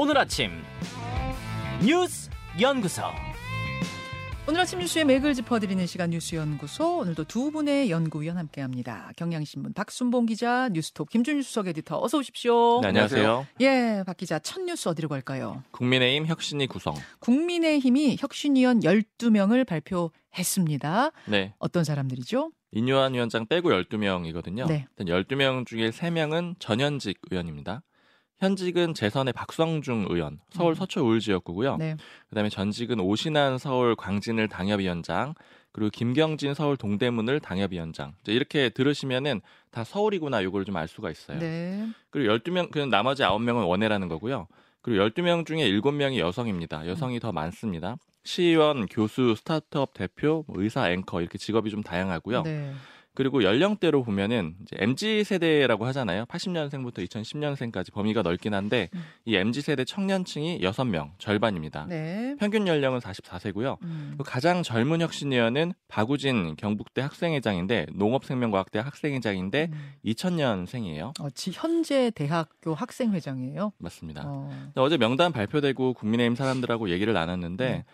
오늘 아침 뉴스 연구소. 오늘 아침 뉴스의 맥을 짚어드리는 시간 뉴스 연구소 오늘도 두 분의 연구위원 함께합니다. 경향신문 박순봉 기자, 뉴스톱 김준일 수석 에디터 어서 오십시오. 네, 안녕하세요. 예, 박 기자 첫 뉴스 어디로 갈까요? 국민의힘 혁신위 구성. 국민의힘이 혁신위원 12명을 발표했습니다. 네. 어떤 사람들이죠? 인유한 위원장 빼고 12명이거든요. 네. 일단 12명 중에 3명은 전현직 의원입니다. 현직은 재선의 박성중 의원, 서울 음. 서초 울 지역구고요. 네. 그다음에 전직은 오신환 서울 광진을 당협위원장, 그리고 김경진 서울 동대문을 당협위원장. 이제 이렇게 들으시면은 다 서울이구나 이걸 좀 알 수가 있어요. 네. 그리고 12명 그 나머지 9명은 원외라는 거고요. 그리고 12명 중에 7명이 여성입니다. 음. 여성이 더 많습니다. 시의원, 교수, 스타트업 대표, 뭐 의사, 앵커 이렇게 직업이 좀 다양하고요. 네. 그리고 연령대로 보면은 이제 MZ 세대라고 하잖아요. 80년생부터 2010년생까지 범위가 넓긴 한데 음. 이 MZ 세대 청년층이 6명, 절반입니다. 네. 평균 연령은 44세고요. 음. 가장 젊은 혁신위원은 박우진 경북대 학생회장인데 농업생명과학대 학생회장인데 음. 2000년생이에요. 어, 지 현재 대학교 학생회장이에요. 맞습니다. 어. 어제 명단 발표되고 국민의힘 사람들하고 얘기를 나눴는데 네.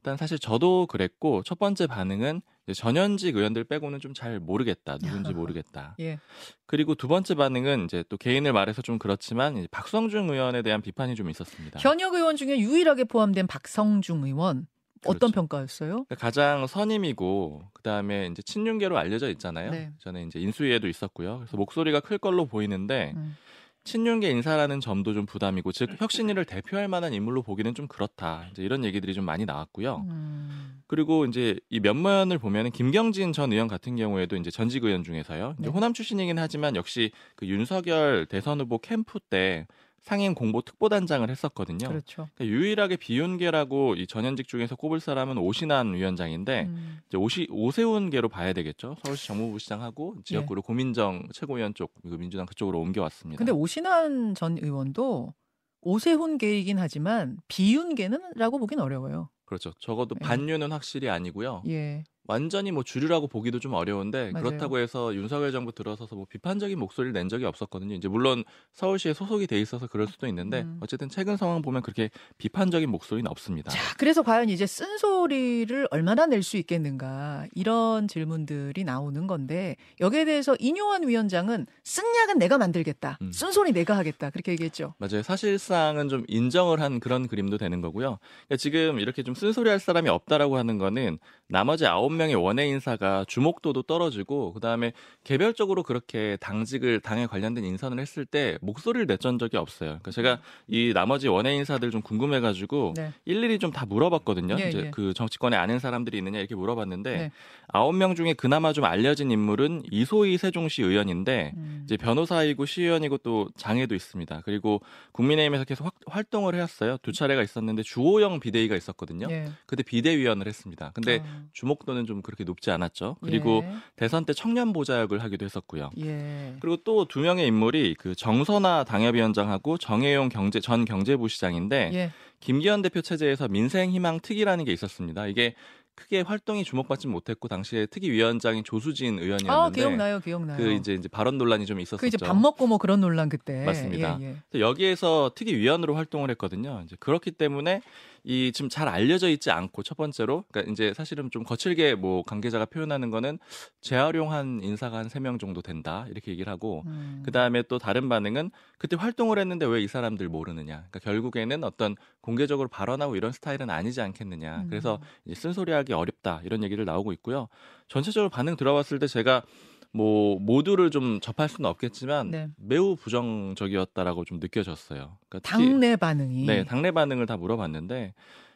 일단 사실 저도 그랬고 첫 번째 반응은 전현직 의원들 빼고는 좀 잘 모르겠다 누군지 모르겠다. 예. 그리고 두 번째 반응은 이제 또 개인을 말해서 좀 그렇지만 박성중 의원에 대한 비판이 좀 있었습니다. 현역 의원 중에 유일하게 포함된 박성중 의원 어떤 그렇죠. 평가였어요? 그러니까 가장 선임이고 그다음에 이제 친윤계로 알려져 있잖아요. 네. 전에 이제 인수위에도 있었고요. 그래서 목소리가 클 걸로 보이는데 음. 친윤계 인사라는 점도 좀 부담이고 즉 혁신위를 대표할 만한 인물로 보기는 좀 그렇다. 이제 이런 얘기들이 좀 많이 나왔고요. 음. 그리고 이제 이 면면을 보면은 김경진 전 의원 같은 경우에도 이제 전직 의원 중에서요. 이제 네. 호남 출신이긴 하지만 역시 그 윤석열 대선 후보 캠프 때 상임 공보 특보단장을 했었거든요. 그렇죠. 그러니까 유일하게 비윤계라고 이 전현직 중에서 꼽을 사람은 오신환 위원장인데 음. 이제 오시, 오세훈계로 봐야 되겠죠. 서울시 정무부 시장하고 지역구로 고민정 최고위원 쪽, 그 민주당 그쪽으로 옮겨왔습니다. 근데 오신환 전 의원도 오세훈계이긴 하지만 비윤계는라고 보긴 어려워요. 그렇죠. 적어도 네. 반윤은 확실히 아니고요. 예. 완전히 뭐 주류라고 보기도 좀 어려운데 맞아요. 그렇다고 해서 윤석열 정부 들어서서 뭐 비판적인 목소리를 낸 적이 없었거든요. 이제 물론 서울시에 소속이 돼 있어서 그럴 수도 있는데 음. 어쨌든 최근 상황 보면 그렇게 비판적인 목소리는 없습니다. 자, 그래서 과연 이제 쓴소리를 얼마나 낼 수 있겠는가 이런 질문들이 나오는 건데 여기에 대해서 인요한 위원장은 쓴 약은 내가 만들겠다, 음. 쓴소리 내가 하겠다 그렇게 얘기했죠. 맞아요. 사실상은 좀 인정을 한 그런 그림도 되는 거고요. 그러니까 지금 이렇게 좀 쓴소리 할 사람이 없다라고 하는 거는 나머지 아홉 명의 원외 인사가 주목도도 떨어지고 그다음에 개별적으로 그렇게 당직을 당에 관련된 인선을 했을 때 목소리를 냈던 적이 없어요. 그러니까 제가 이 나머지 원외 인사들 좀 궁금해 가지고 네. 일일이 좀 다 물어봤거든요. 예, 이제 예. 그 정치권에 아는 사람들이 있느냐 이렇게 물어봤는데 네. 아홉 명 중에 그나마 좀 알려진 인물은 이소희 세종시 의원인데 음. 이제 변호사이고 시의원이고 또 장애도 있습니다. 그리고 국민의힘에서 계속 확- 활동을 해왔어요. 두 차례가 있었는데 주호영 비대위가 있었거든요. 예. 그때 비대위원을 했습니다. 근데 어. 주목도는 좀 그렇게 높지 않았죠. 그리고 대선 때 청년 보좌역을 하기도 했었고요. 예. 예. 그리고 또 두 명의 인물이 그 정선아 당협위원장하고 정혜용 경제 전 경제부 시장인데 예. 김기현 대표 체제에서 민생 희망 특위라는 게 있었습니다. 이게 크게 활동이 주목받지 못했고 당시에 특위위원장이 조수진 의원이었는데 아 기억나요, 기억나요. 그 이제 이제 발언 논란이 좀 있었었죠. 그 이제 밥 먹고 뭐 그런 논란 그때. 맞습니다. 예, 예. 여기에서 특위위원으로 활동을 했거든요. 이제 그렇기 때문에 이 지금 잘 알려져 있지 않고 첫 번째로 그러니까 이제 사실은 좀 거칠게 뭐 관계자가 표현하는 거는 재활용한 인사가 한 세 명 정도 된다 이렇게 얘기를 하고 음. 그 다음에 또 다른 반응은 그때 활동을 했는데 왜 이 사람들 모르느냐. 그러니까 결국에는 어떤 공개적으로 발언하고 이런 스타일은 아니지 않겠느냐. 음. 그래서 이제 쓴소리하기 어렵다 이런 얘기를 나오고 있고요. 전체적으로 반응 들어봤을 때 제가 뭐 모두를 좀 접할 수는 없겠지만 네. 매우 부정적이었다라고 좀 느껴졌어요. 그러니까 당내 반응이. 네 당내 반응을 다 물어봤는데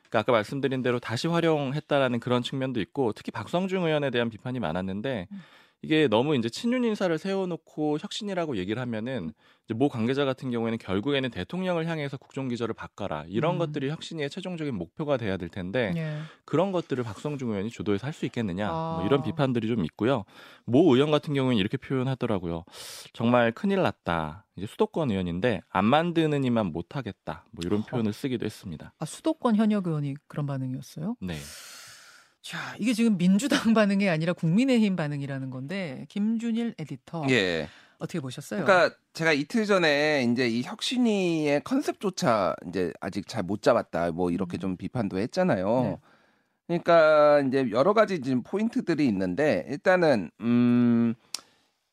그러니까 아까 말씀드린 대로 다시 활용했다라는 그런 측면도 있고 특히 박성중 의원에 대한 비판이 많았는데 음. 이게 너무 이제 친윤 인사를 세워놓고 혁신이라고 얘기를 하면은 이제 모 관계자 같은 경우에는 결국에는 대통령을 향해서 국정기조를 바꿔라 이런 음. 것들이 혁신의 최종적인 목표가 돼야 될 텐데 예. 그런 것들을 박성중 의원이 주도해서 할 수 있겠느냐 뭐 아. 이런 비판들이 좀 있고요. 모 의원 같은 경우는 이렇게 표현하더라고요. 정말 큰일 났다. 이제 수도권 의원인데 안 만드는 이만 못하겠다. 뭐 이런 어허. 표현을 쓰기도 했습니다. 아 수도권 현역 의원이 그런 반응이었어요? 네. 자, 이게 지금 민주당 반응이 아니라 국민의힘 반응이라는 건데 김준일 에디터. 예. 어떻게 보셨어요? 그러니까 제가 이틀 전에 이제 이 혁신위의 컨셉조차 이제 아직 잘 못 잡았다. 뭐 이렇게 음. 좀 비판도 했잖아요. 네. 그러니까 이제 여러 가지 지금 포인트들이 있는데 일단은 음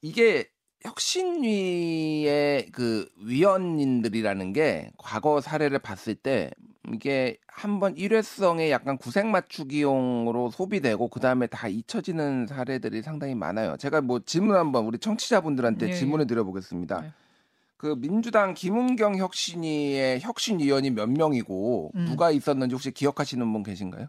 이게 혁신위의 그 위원님들이라는 게 과거 사례를 봤을 때 이게 한번 일회성의 약간 구색 맞추기용으로 소비되고 그 다음에 다 잊혀지는 사례들이 상당히 많아요. 제가 뭐 질문 한번 우리 청취자분들한테 예, 질문을 드려보겠습니다. 네. 그 민주당 김은경 혁신위의 혁신위원이 몇 명이고 음. 누가 있었는지 혹시 기억하시는 분 계신가요?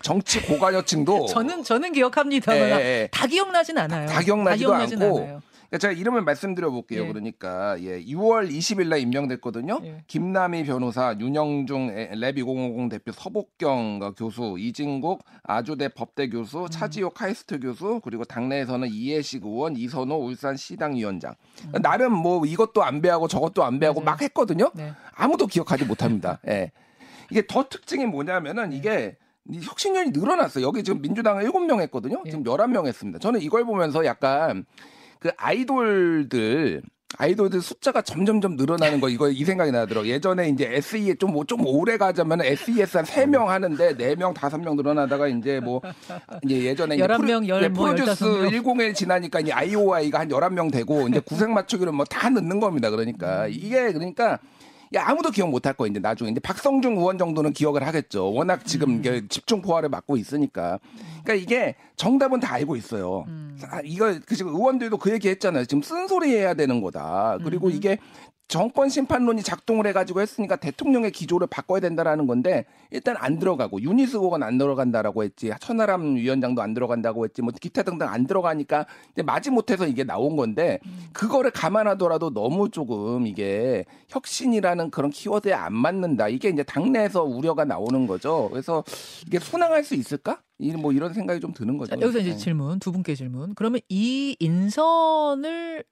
정치 고관여층도 저는 저는 기억합니다. 예, 다 예, 예. 기억나진 않아요. 다 기억나지도 기억나진 않고 않아요. 그러니까 제가 이름을 말씀드려 볼게요. 예. 그러니까 예, 6월 20일 날 임명됐거든요. 예. 김남희 변호사, 윤영중 랩2050 대표 서복경 교수, 이진국 아주대 법대 음. 교수, 차지호 카이스트 교수, 그리고 당내에서는 이해식 의원, 이선호 울산 시당 위원장. 나름 뭐 이것도 안 배하고 저것도 안 배하고 음. 맞아요. 막 했거든요. 네. 아무도 기억하지 못합니다. 예. 이게 더 특징이 뭐냐면은 네. 이게 이 혁신위원이 늘어났어요. 여기 지금 민주당은 7명 했거든요. 예. 지금 11명 했습니다. 저는 이걸 보면서 약간 그 아이돌들 아이돌들 숫자가 점점점 늘어나는 거 이거 이 생각이 나더라고. 예전에 이제 SE 좀, 뭐좀 오래 가자면 SES 한 3명 하는데 4명, 5명 늘어나다가 이제 뭐 이제 예전에 이제 11명, 열 뭐, 프로듀스 15명. 10일 지나니까 이제 IOI가 한 11명 되고 이제 구색 맞추기로 뭐다 넣는 겁니다. 그러니까 이게 그러니까 야, 아무도 기억 못 할 거예요. 이제 나중에 이제 박성중 의원 정도는 기억을 하겠죠. 워낙 지금 이게 집중 포화를 맡고 있으니까. 그러니까 이게 정답은 다 알고 있어요. 아, 이거 그 지금 의원들도 그 얘기 했잖아요. 지금 쓴소리 해야 되는 거다. 그리고 이게 정권 심판론이 작동을 해가지고 했으니까 대통령의 기조를 바꿔야 된다라는 건데 일단 안 들어가고 유니스 의원 안 들어간다라고 했지 천하람 위원장도 안 들어간다고 했지 뭐 기타 등등 안 들어가니까 이제 마지못해서 이게 나온 건데 그거를 감안하더라도 너무 조금 이게 혁신이라는 그런 키워드에 안 맞는다 이게 이제 당내에서 우려가 나오는 거죠 그래서 이게 순항할 수 있을까 이뭐 이런 생각이 좀 드는 거죠 자, 여기서 이제 네. 질문 두 분께 질문. 그러면 이 인선을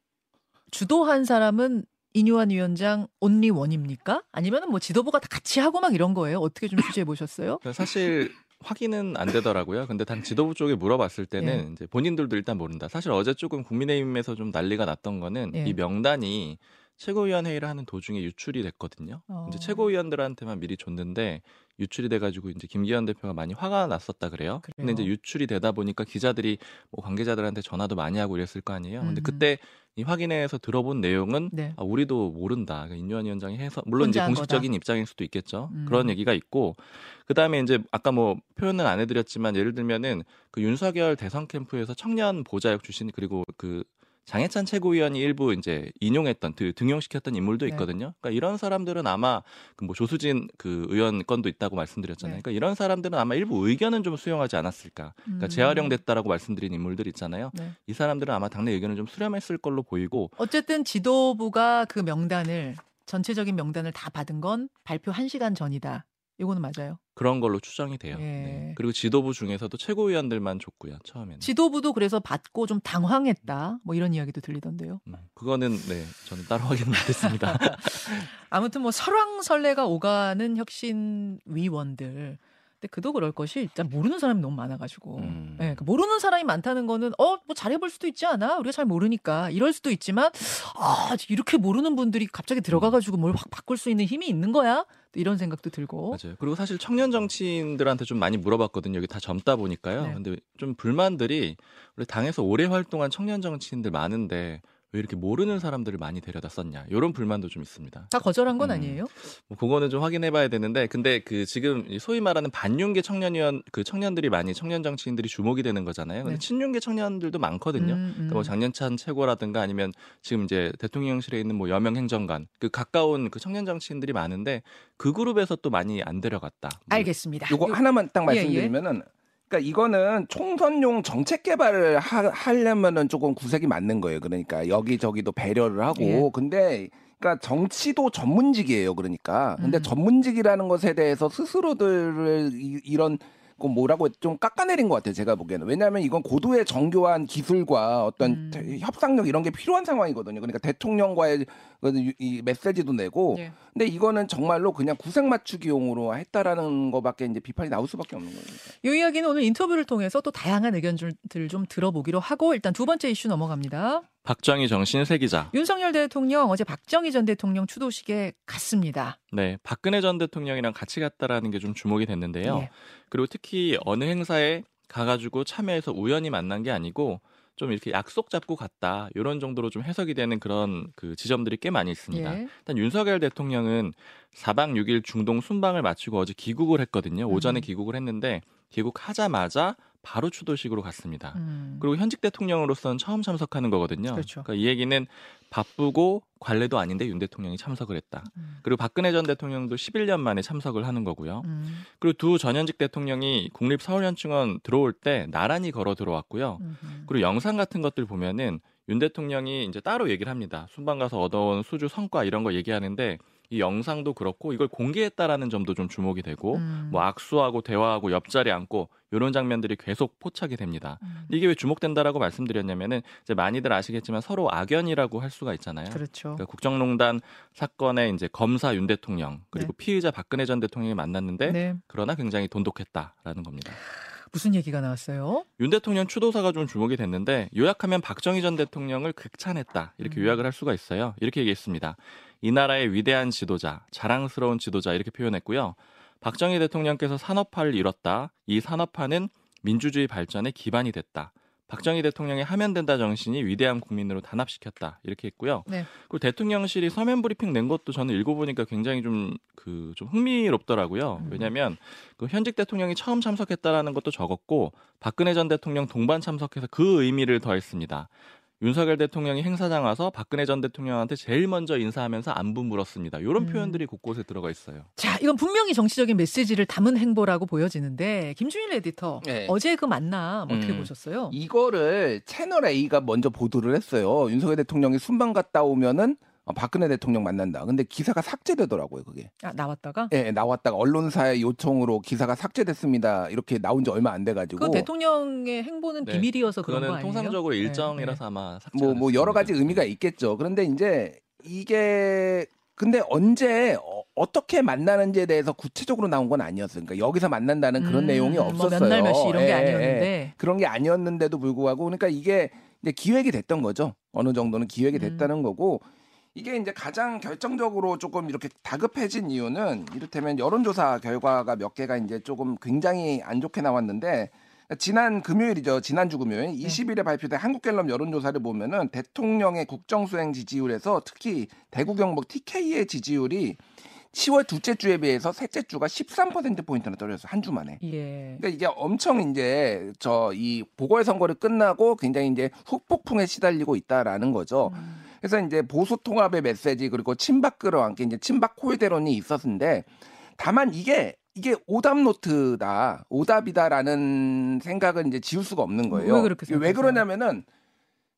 주도한 사람은 이뉴한 위원장 온리 원입니까? 아니면 은 뭐 지도부가 다 같이 하고 막 이런 거예요? 어떻게 좀 취재해 보셨어요? 그러니까 사실 확인은 안 되더라고요. 근데 당 지도부 쪽에 물어봤을 때는 예. 이제 본인들도 일단 모른다. 사실 어제 조금 국민의힘에서 좀 난리가 났던 거는 예. 이 명단이 최고위원 회의를 하는 도중에 유출이 됐거든요. 어. 이제 최고위원들한테만 미리 줬는데 유출이 돼가지고 이제 김기현 대표가 많이 화가 났었다 그래요. 근데 이제 그래요? 유출이 되다 보니까 기자들이 뭐 관계자들한테 전화도 많이 하고 이랬을 거 아니에요. 근데 음. 그때 이 확인회에서 들어본 내용은 네. 아, 우리도 모른다. 그러니까 인유한 위원장이 해서 물론 이제 공식적인 입장일 수도 있겠죠. 음. 그런 얘기가 있고 그 다음에 이제 아까 뭐 표현은 안 해드렸지만 예를 들면은 그 윤석열 대선 캠프에서 청년 보좌역 출신 그리고 그 장해찬 최고위원이 일부 이제 인용했던 그 등용시켰던 인물도 네. 있거든요. 그러니까 이런 사람들은 아마 그뭐 조수진 그 의원 건도 있다고 말씀드렸잖아요. 네. 그러니까 이런 사람들은 아마 일부 의견은 좀 수용하지 않았을까. 그러니까 음. 재활용됐다라고 말씀드린 인물들 있잖아요. 네. 이 사람들은 아마 당내 의견을 좀 수렴했을 걸로 보이고 어쨌든 지도부가 그 명단을 전체적인 명단을 다 받은 건 발표 1시간 전이다. 이거는 맞아요. 그런 걸로 추정이 돼요. 예. 네. 그리고 지도부 중에서도 최고위원들만 줬고요. 처음에는. 지도부도 그래서 받고 좀 당황했다. 뭐 이런 이야기도 들리던데요. 음, 그거는 네 저는 따로 확인 못했습니다. 아무튼 뭐 설왕설래가 오가는 혁신 위원들. 근데 그도 그럴 것이 일단 모르는 사람이 너무 많아가지고. 음. 예, 그 모르는 사람이 많다는 거는 어 뭐 잘해볼 수도 있지 않아? 우리가 잘 모르니까 이럴 수도 있지만 아 이렇게 모르는 분들이 갑자기 들어가가지고 뭘 확 바꿀 수 있는 힘이 있는 거야? 또 이런 생각도 들고. 맞아요. 그리고 사실 청년 정치인들한테 좀 많이 물어봤거든요. 여기 다 젊다 보니까요. 네. 근데 좀 불만들이 우리 당에서 오래 활동한 청년 정치인들 많은데 왜 이렇게 모르는 사람들을 많이 데려다 썼냐 이런 불만도 좀 있습니다. 다 거절한 건 음. 아니에요? 뭐 그거는 좀 확인해봐야 되는데 근데 그 지금 이 소위 말하는 반윤계 청년위원 그 청년들이 많이 청년 정치인들이 주목이 되는 거잖아요. 근데 네. 친윤계 청년들도 많거든요. 음, 음. 그러니까 뭐 장년찬 최고라든가 아니면 지금 이제 대통령실에 있는 뭐 여명 행정관 그 가까운 그 청년 정치인들이 많은데 그 그룹에서 또 많이 안 데려갔다. 뭐 알겠습니다. 요거 요- 하나만 딱 예, 예. 말씀드리면은 그러니까 이거는 총선용 정책 개발을 하, 하려면은 조금 구색이 맞는 거예요. 그러니까 여기저기도 배려를 하고 예. 근데 그러니까 정치도 전문직이에요. 그러니까 근데 음. 전문직이라는 것에 대해서 스스로들을 이, 이런 그 뭐라고 좀 깎아내린 것 같아요. 제가 보기에는 왜냐하면 이건 고도의 정교한 기술과 어떤 음. 대- 협상력 이런 게 필요한 상황이거든요. 그러니까 대통령과의 그 이- 이 메시지도 내고 예. 근데 이거는 정말로 그냥 구색 맞추기용으로 했다라는 거밖에 이제 비판이 나올 수밖에 없는 거예요. 이 이야기는 오늘 인터뷰를 통해서 또 다양한 의견들을 좀 들어보기로 하고 일단 두 번째 이슈 넘어갑니다. 박정희 정 신 세기자. 윤석열 대통령 어제 박정희 전 대통령 추도식에 갔습니다. 네, 박근혜 전 대통령이랑 같이 갔다라는 게 좀 주목이 됐는데요. 예. 그리고 특히 어느 행사에 가가지고 참여해서 우연히 만난 게 아니고 좀 이렇게 약속 잡고 갔다 이런 정도로 좀 해석이 되는 그런 그 지점들이 꽤 많이 있습니다. 예. 일단 윤석열 대통령은 4박 6일 중동 순방을 마치고 어제 귀국을 했거든요. 오전에 음. 귀국을 했는데 귀국하자마자 바로 추도식으로 갔습니다. 음. 그리고 현직 대통령으로서는 처음 참석하는 거거든요. 그렇죠. 러니까 이 얘기는 바쁘고 관례도 아닌데 윤 대통령이 참석을 했다. 음. 그리고 박근혜 전 대통령도 11년 만에 참석을 하는 거고요. 음. 그리고 두 전현직 대통령이 국립 서울현충원 들어올 때 나란히 걸어 들어왔고요. 음. 그리고 영상 같은 것들 보면은 윤 대통령이 이제 따로 얘기를 합니다. 순방 가서 얻어온 수주 성과 이런 거 얘기하는데 이 영상도 그렇고 이걸 공개했다라는 점도 좀 주목이 되고 음. 뭐 악수하고 대화하고 옆자리 앉고 이런 장면들이 계속 포착이 됩니다. 음. 이게 왜 주목된다라고 말씀드렸냐면은 이제 많이들 아시겠지만 서로 악연이라고 할 수가 있잖아요. 그렇죠. 그러니까 국정농단 사건의 이제 검사 윤 대통령 그리고 피의자 박근혜 전 대통령이 만났는데 네. 그러나 굉장히 돈독했다라는 겁니다. 무슨 얘기가 나왔어요? 윤 대통령 추도사가 좀 주목이 됐는데 요약하면 박정희 전 대통령을 극찬했다 이렇게 음. 요약을 할 수가 있어요. 이렇게 얘기했습니다. 이 나라의 위대한 지도자, 자랑스러운 지도자 이렇게 표현했고요. 박정희 대통령께서 산업화를 이뤘다. 이 산업화는 민주주의 발전의 기반이 됐다. 박정희 대통령의 하면 된다 정신이 위대한 국민으로 단합시켰다 이렇게 했고요. 네. 그리고 대통령실이 서면 브리핑 낸 것도 저는 읽어보니까 굉장히 좀 그좀 흥미롭더라고요. 음. 왜냐하면 그 현직 대통령이 처음 참석했다라는 것도 적었고 박근혜 전 대통령 동반 참석해서 그 의미를 더했습니다. 윤석열 대통령이 행사장 와서 박근혜 전 대통령한테 제일 먼저 인사하면서 안부 물었습니다. 이런 음. 표현들이 곳곳에 들어가 있어요. 자, 이건 분명히 정치적인 메시지를 담은 행보라고 보여지는데 김준일 에디터 네. 어제 그 만남 어떻게 음. 보셨어요? 이거를 채널 A가 먼저 보도를 했어요. 윤석열 대통령이 순방 갔다 오면은 어, 박근혜 대통령 만난다. 근데 기사가 삭제되더라고요, 그게. 아, 나왔다가 예, 예, 나왔다가 언론사의 요청으로 기사가 삭제됐습니다. 이렇게 나온 지 얼마 안 돼 가지고. 그 대통령의 행보는 네. 비밀이어서 그런 거 그거는 아니에요? 통상적으로 네, 일정이라서 아마 삭제가 뭐, 뭐 여러 가지. 의미가 있겠죠. 그런데 이제 이게 근데 언제 어, 떻게 만나는지에 대해서 구체적으로 나온 건 아니었어요. 그러니까 여기서 만난다는 그런 음, 내용이 뭐 없었어요. 몇날 몇 시 이런 게 예, 예. 아니었는데. 그런 게 아니었는데도 불구하고 그러니까 이게 이제 기획이 됐던 거죠. 어느 정도는 기획이 음. 됐다는 거고 이게 이제 가장 결정적으로 조금 이렇게 다급해진 이유는 이를테면 여론조사 결과가 몇 개가 이제 조금 굉장히 안 좋게 나왔는데 지난 금요일이죠. 지난주 금요일 20일에 발표된 한국갤럽 여론조사를 보면은 대통령의 국정수행 지지율에서 특히 대구 경북 TK의 지지율이 10월 둘째 주에 비해서 셋째 주가 13% 포인트나 떨어졌어요. 한주 만에. 예. 그러니까 이게 엄청 이제 저 이 보궐 선거를 끝나고 굉장히 이제 후폭풍에 시달리고 있다라는 거죠. 음. 그래서 이제 보수 통합의 메시지 그리고 친박 끌어안기 이제 친박 콜대론이 있었는데 다만 이게 이게 오답 노트다 오답이다라는 생각은 이제 지울 수가 없는 거예요. 왜 그렇게 왜 생각하세요? 그러냐면은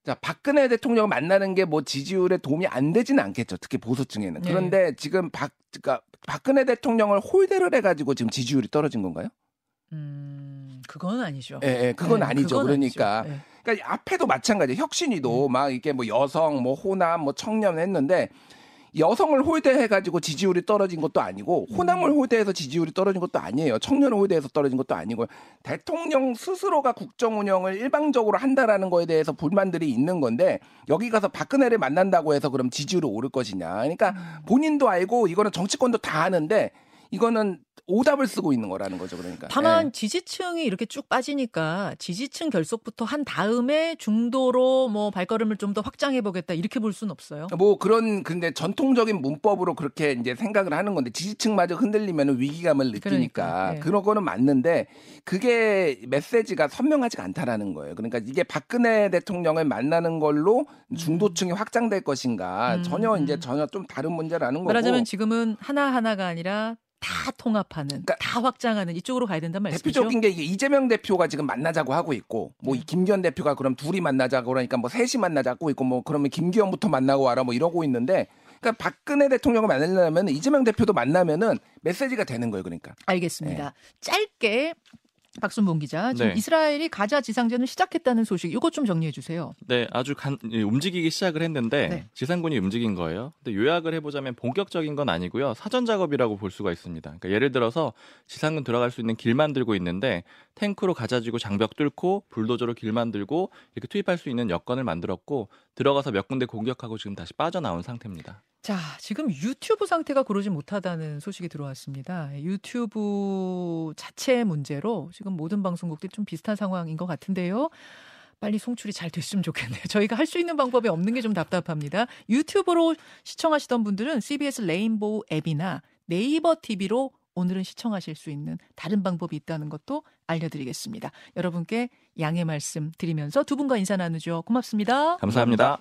자 박근혜 대통령 만나는 게 뭐 지지율에 도움이 안 되지는 않겠죠. 특히 보수층에는. 네. 그런데 지금 박 그러니까 박근혜 대통령을 홀대를 해가지고 지금 지지율이 떨어진 건가요? 음, 그건 아니죠. 예, 예, 그건 네, 아니죠. 그건 그러니까 아니죠. 예. 그러니까 앞에도 마찬가지. 혁신이도 막 이게 뭐 여성, 뭐 호남, 뭐 청년 했는데 여성을 홀대해가지고 지지율이 떨어진 것도 아니고 호남을 홀대해서 지지율이 떨어진 것도 아니에요. 청년을 홀대해서 떨어진 것도 아니고 대통령 스스로가 국정 운영을 일방적으로 한다라는 거에 대해서 불만들이 있는 건데 여기 가서 박근혜를 만난다고 해서 그럼 지지율이 오를 것이냐. 그러니까 본인도 알고 이거는 정치권도 다 아는데 이거는 오답을 쓰고 있는 거라는 거죠. 그러니까. 다만 예. 지지층이 이렇게 쭉 빠지니까 지지층 결속부터 한 다음에 중도로 뭐 발걸음을 좀 더 확장해 보겠다 이렇게 볼 수는 없어요. 뭐 그런 근데 전통적인 문법으로 그렇게 이제 생각을 하는 건데 지지층마저 흔들리면 위기감을 느끼니까 그러니까, 예. 그런 거는 맞는데 그게 메시지가 선명하지가 않다라는 거예요. 그러니까 이게 박근혜 대통령을 만나는 걸로 중도층이 확장될 것인가 음, 전혀 이제 음. 전혀 좀 다른 문제라는 거고 말하자면 지금은 하나 하나가 아니라 다 통합하는, 그러니까 다 확장하는 이쪽으로 가야 된단 말씀이죠. 대표적인 게 이게 이재명 대표가 지금 만나자고 하고 있고 뭐 네. 김기현 대표가 그럼 둘이 만나자고 그러니까 뭐 셋이 만나자고 있고 뭐 그러면 김기현부터 만나고 와라 뭐 이러고 있는데 그러니까 박근혜 대통령을 만나려면 이재명 대표도 만나면은 메시지가 되는 거예요. 그러니까 알겠습니다. 짧게 박순봉 기자, 지금 네. 이스라엘이 가자 지상전을 시작했다는 소식, 이것 좀 정리해 주세요. 네, 아주 간, 예, 움직이기 시작을 했는데 네. 지상군이 움직인 거예요. 근데 요약을 해보자면 본격적인 건 아니고요. 사전 작업이라고 볼 수가 있습니다. 그러니까 예를 들어서 지상군 들어갈 수 있는 길 만들고 있는데 탱크로 가자지고 장벽 뚫고 불도저로 길 만들고 이렇게 투입할 수 있는 여건을 만들었고 들어가서 몇 군데 공격하고 지금 다시 빠져나온 상태입니다. 자, 지금 유튜브 상태가 그러지 못하다는 소식이 들어왔습니다. 유튜브 자체 문제로 지금 모든 방송국들이 좀 비슷한 상황인 것 같은데요. 빨리 송출이 잘 됐으면 좋겠네요. 저희가 할 수 있는 방법이 없는 게 좀 답답합니다. 유튜브로 시청하시던 분들은 CBS 레인보우 앱이나 네이버 TV로 오늘은 시청하실 수 있는 다른 방법이 있다는 것도 알려드리겠습니다. 여러분께 양해 말씀 드리면서 두 분과 인사 나누죠. 고맙습니다. 감사합니다.